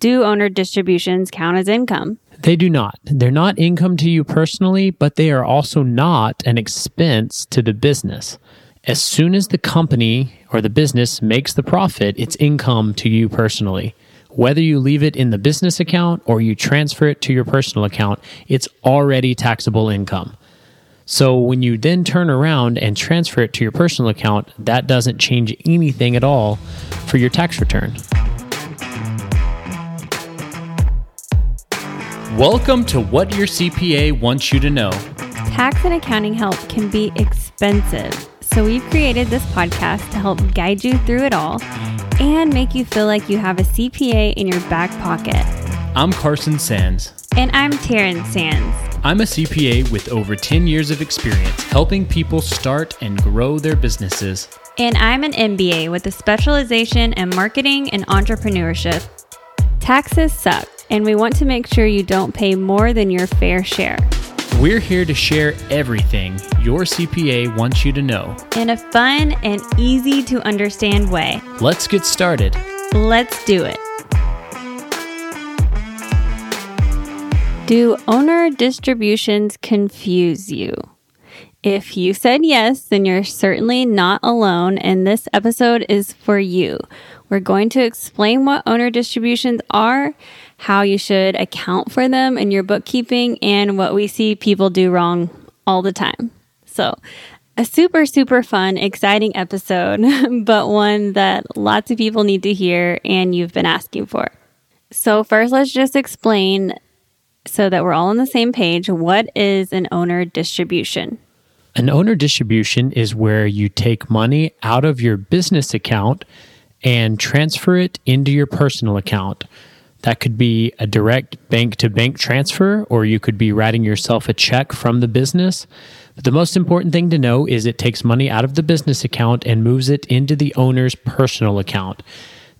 Do owner distributions count as income? They do not. They're not income to you personally, but they are also not an expense to the business. As soon as the company or the business makes the profit, it's income to you personally. Whether you leave it in the business account or you transfer it to your personal account, it's already taxable income. So when you then turn around and transfer it to your personal account, that doesn't change anything at all for your tax return. Welcome to What Your CPA Wants You to Know. Tax and accounting help can be expensive, so we've created this podcast to help guide you through it all and make you feel like you have a CPA in your back pocket. I'm Carson Sands. And I'm Taryn Sands. I'm a CPA with over 10 years of experience helping people start and grow their businesses. And I'm an MBA with a specialization in marketing and entrepreneurship. Taxes suck and we want to make sure you don't pay more than your fair share. We're here to share everything your CPA wants you to know in a fun and easy to understand way. Let's get started. Let's do it. Do owner distributions confuse you? If you said yes, then you're certainly not alone, and this episode is for you. We're going to explain what owner distributions are how you should account for them in your bookkeeping, and what we see people do wrong all the time. So, a super, super fun, exciting episode, but one that lots of people need to hear and you've been asking for. So, first, let's just explain so that we're all on the same page what is an owner distribution? An owner distribution is where you take money out of your business account and transfer it into your personal account. That could be a direct bank to bank transfer, or you could be writing yourself a check from the business. But the most important thing to know is it takes money out of the business account and moves it into the owner's personal account.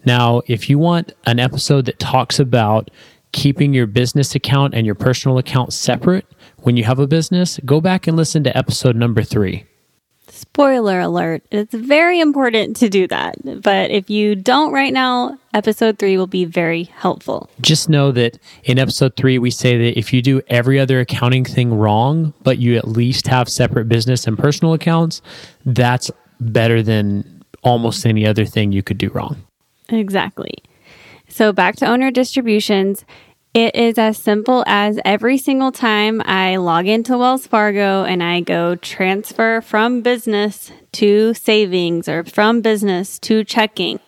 Now, if you want an episode that talks about keeping your business account and your personal account separate when you have a business, go back and listen to episode number three. Spoiler alert, it's very important to do that. But if you don't right now, episode three will be very helpful. Just know that in episode three, we say that if you do every other accounting thing wrong, but you at least have separate business and personal accounts, that's better than almost any other thing you could do wrong. Exactly. So back to owner distributions. It is as simple as every single time I log into Wells Fargo and I go transfer from business to savings or from business to checking.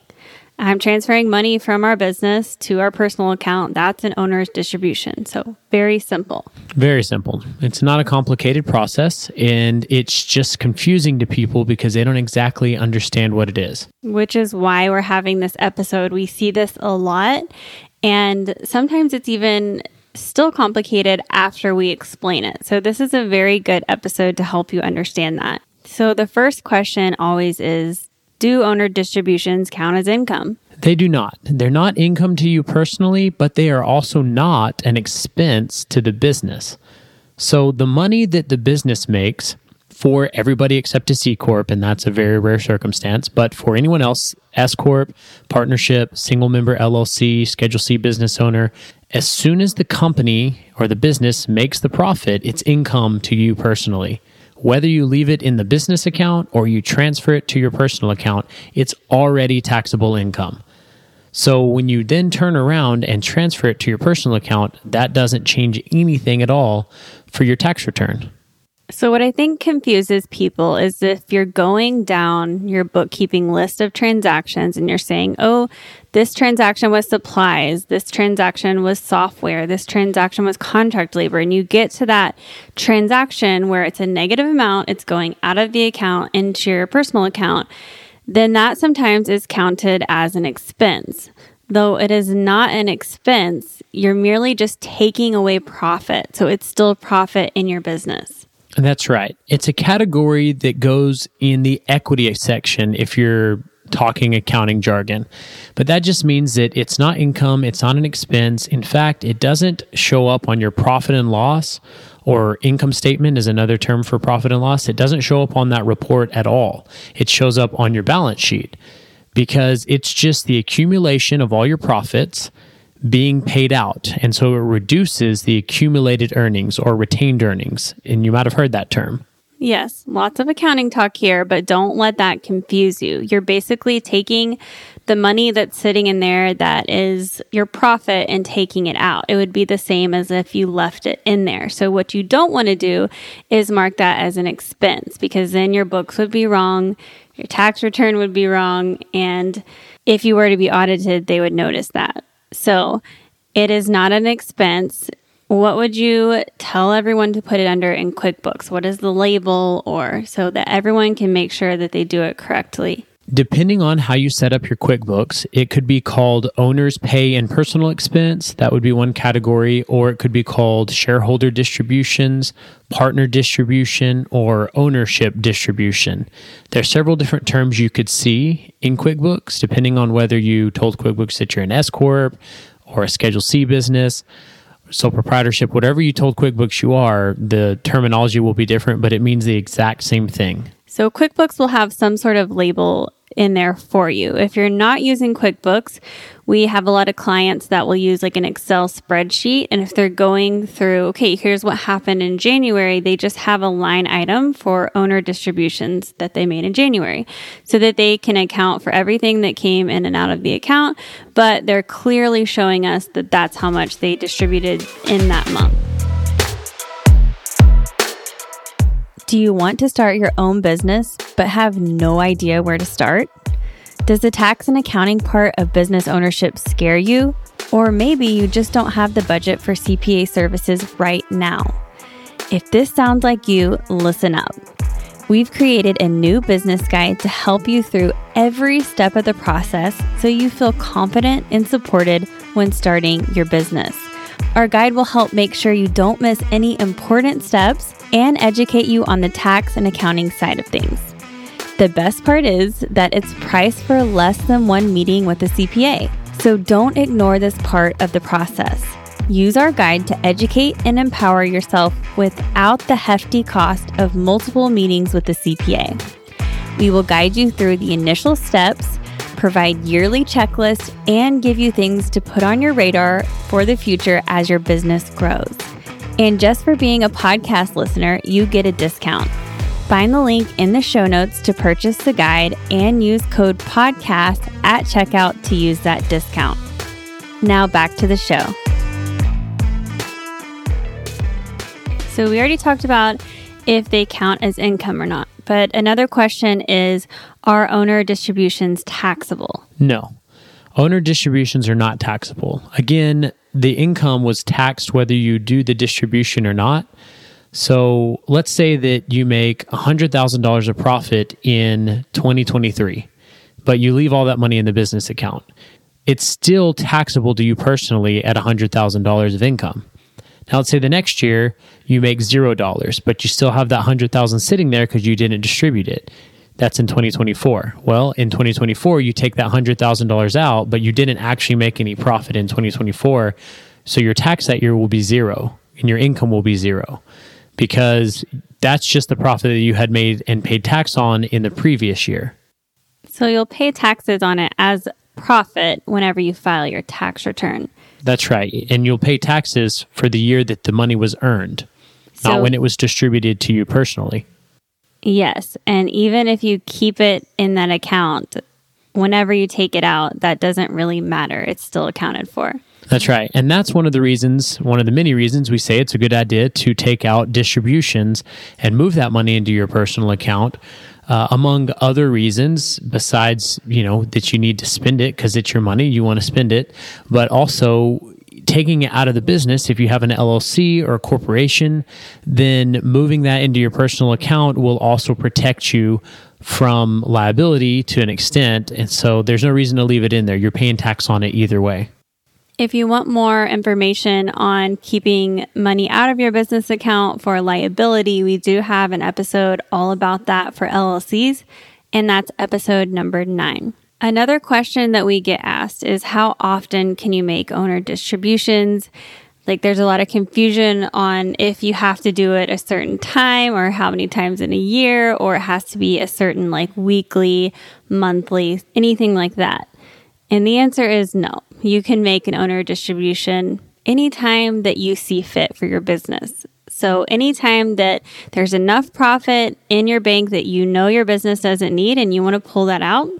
I'm transferring money from our business to our personal account. That's an owner's distribution. So, very simple. Very simple. It's not a complicated process and it's just confusing to people because they don't exactly understand what it is. Which is why we're having this episode. We see this a lot and sometimes it's even still complicated after we explain it. So, this is a very good episode to help you understand that. So, the first question always is Do owner distributions count as income? They do not. They're not income to you personally, but they are also not an expense to the business. So, the money that the business makes for everybody except a C Corp, and that's a very rare circumstance. But for anyone else, S Corp, partnership, single member LLC, Schedule C business owner, as soon as the company or the business makes the profit, it's income to you personally. Whether you leave it in the business account or you transfer it to your personal account, it's already taxable income. So when you then turn around and transfer it to your personal account, that doesn't change anything at all for your tax return. So, what I think confuses people is if you're going down your bookkeeping list of transactions and you're saying, oh, this transaction was supplies, this transaction was software, this transaction was contract labor, and you get to that transaction where it's a negative amount, it's going out of the account into your personal account, then that sometimes is counted as an expense. Though it is not an expense, you're merely just taking away profit. So, it's still profit in your business. That's right. It's a category that goes in the equity section if you're talking accounting jargon. But that just means that it's not income, it's not an expense. In fact, it doesn't show up on your profit and loss or income statement is another term for profit and loss. It doesn't show up on that report at all. It shows up on your balance sheet because it's just the accumulation of all your profits being paid out. And so it reduces the accumulated earnings or retained earnings. And you might have heard that term. Yes, lots of accounting talk here, but don't let that confuse you. You're basically taking the money that's sitting in there that is your profit and taking it out. It would be the same as if you left it in there. So, what you don't want to do is mark that as an expense because then your books would be wrong, your tax return would be wrong, and if you were to be audited, they would notice that. So, it is not an expense. What would you tell everyone to put it under in QuickBooks? What is the label or so that everyone can make sure that they do it correctly? Depending on how you set up your QuickBooks, it could be called owner's pay and personal expense. That would be one category. Or it could be called shareholder distributions, partner distribution, or ownership distribution. There are several different terms you could see in QuickBooks, depending on whether you told QuickBooks that you're an S Corp or a Schedule C business sole proprietorship, whatever you told QuickBooks you are, the terminology will be different, but it means the exact same thing. So QuickBooks will have some sort of label in there for you. If you're not using QuickBooks, we have a lot of clients that will use like an Excel spreadsheet. And if they're going through, okay, here's what happened in January, they just have a line item for owner distributions that they made in January so that they can account for everything that came in and out of the account. But they're clearly showing us that that's how much they distributed in that month. Do you want to start your own business but have no idea where to start? Does the tax and accounting part of business ownership scare you? Or maybe you just don't have the budget for CPA services right now. If this sounds like you, listen up. We've created a new business guide to help you through every step of the process so you feel confident and supported when starting your business. Our guide will help make sure you don't miss any important steps and educate you on the tax and accounting side of things. The best part is that it's priced for less than one meeting with a CPA, so don't ignore this part of the process. Use our guide to educate and empower yourself without the hefty cost of multiple meetings with the CPA. We will guide you through the initial steps, provide yearly checklists, and give you things to put on your radar for the future as your business grows. And just for being a podcast listener, you get a discount. Find the link in the show notes to purchase the guide and use code PODCAST at checkout to use that discount. Now back to the show. So, we already talked about if they count as income or not. But another question is Are owner distributions taxable? No. Owner distributions are not taxable. Again, the income was taxed whether you do the distribution or not. So let's say that you make $100,000 of profit in 2023, but you leave all that money in the business account. It's still taxable to you personally at $100,000 of income. Now, let's say the next year you make $0, but you still have that 100,000 sitting there because you didn't distribute it. That's in 2024. Well, in 2024, you take that $100,000 out, but you didn't actually make any profit in 2024. So your tax that year will be zero and your income will be zero because that's just the profit that you had made and paid tax on in the previous year. So you'll pay taxes on it as profit whenever you file your tax return. That's right. And you'll pay taxes for the year that the money was earned, so, not when it was distributed to you personally. Yes. And even if you keep it in that account, whenever you take it out, that doesn't really matter. It's still accounted for. That's right. And that's one of the reasons, one of the many reasons we say it's a good idea to take out distributions and move that money into your personal account. Uh, among other reasons, besides, you know, that you need to spend it because it's your money, you want to spend it, but also taking it out of the business, if you have an LLC or a corporation, then moving that into your personal account will also protect you from liability to an extent. And so there's no reason to leave it in there. You're paying tax on it either way. If you want more information on keeping money out of your business account for liability, we do have an episode all about that for LLCs, and that's episode number nine. Another question that we get asked is how often can you make owner distributions? Like there's a lot of confusion on if you have to do it a certain time or how many times in a year or it has to be a certain like weekly, monthly, anything like that. And the answer is no. you can make an owner distribution anytime that you see fit for your business. So, anytime that there's enough profit in your bank that you know your business doesn't need and you want to pull that out,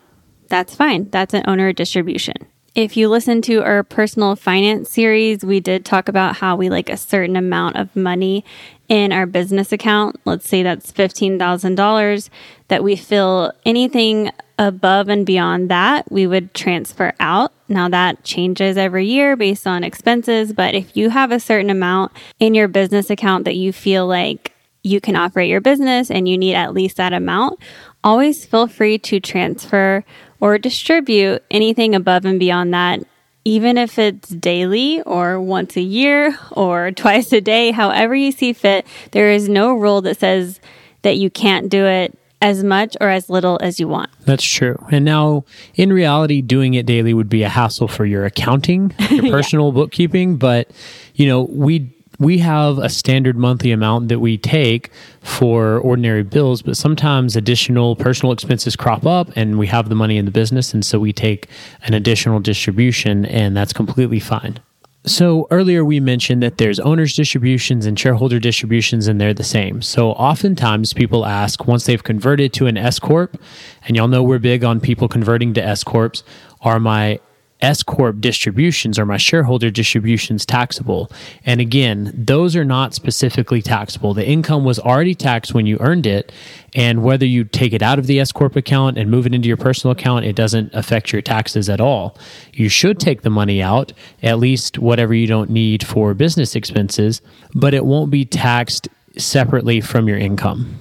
that's fine. That's an owner distribution. If you listen to our personal finance series, we did talk about how we like a certain amount of money in our business account. Let's say that's $15,000 that we feel anything above and beyond that, we would transfer out. Now that changes every year based on expenses, but if you have a certain amount in your business account that you feel like you can operate your business and you need at least that amount, always feel free to transfer or distribute anything above and beyond that, even if it's daily or once a year or twice a day, however you see fit. There is no rule that says that you can't do it as much or as little as you want. That's true. And now, in reality, doing it daily would be a hassle for your accounting, your personal yeah. bookkeeping. But, you know, we we have a standard monthly amount that we take for ordinary bills, but sometimes additional personal expenses crop up and we have the money in the business. And so we take an additional distribution, and that's completely fine. So earlier we mentioned that there's owners distributions and shareholder distributions and they're the same. So oftentimes people ask once they've converted to an S corp and y'all know we're big on people converting to S corps, are my S Corp distributions or my shareholder distributions taxable? And again, those are not specifically taxable. The income was already taxed when you earned it. And whether you take it out of the S Corp account and move it into your personal account, it doesn't affect your taxes at all. You should take the money out, at least whatever you don't need for business expenses, but it won't be taxed separately from your income.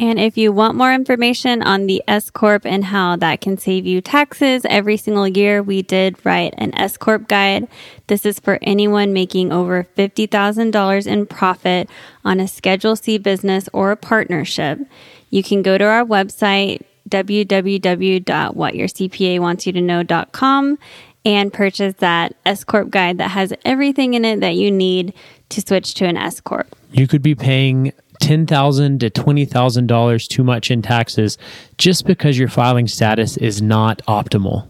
And if you want more information on the S Corp and how that can save you taxes every single year, we did write an S Corp guide. This is for anyone making over $50,000 in profit on a Schedule C business or a partnership. You can go to our website, www.whatyourcpawantsyoutoKnow.com and purchase that S Corp guide that has everything in it that you need to switch to an S Corp. You could be paying 10,000 to $20,000 too much in taxes just because your filing status is not optimal.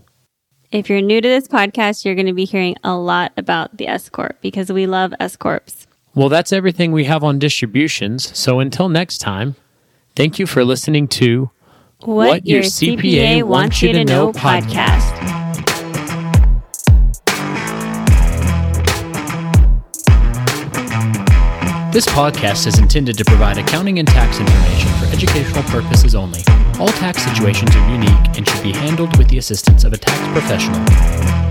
If you're new to this podcast, you're going to be hearing a lot about the S Corp because we love S Corps. Well, that's everything we have on distributions. So until next time, thank you for listening to What, what Your CPA, CPA Wants You to Know podcast. podcast. This podcast is intended to provide accounting and tax information for educational purposes only. All tax situations are unique and should be handled with the assistance of a tax professional.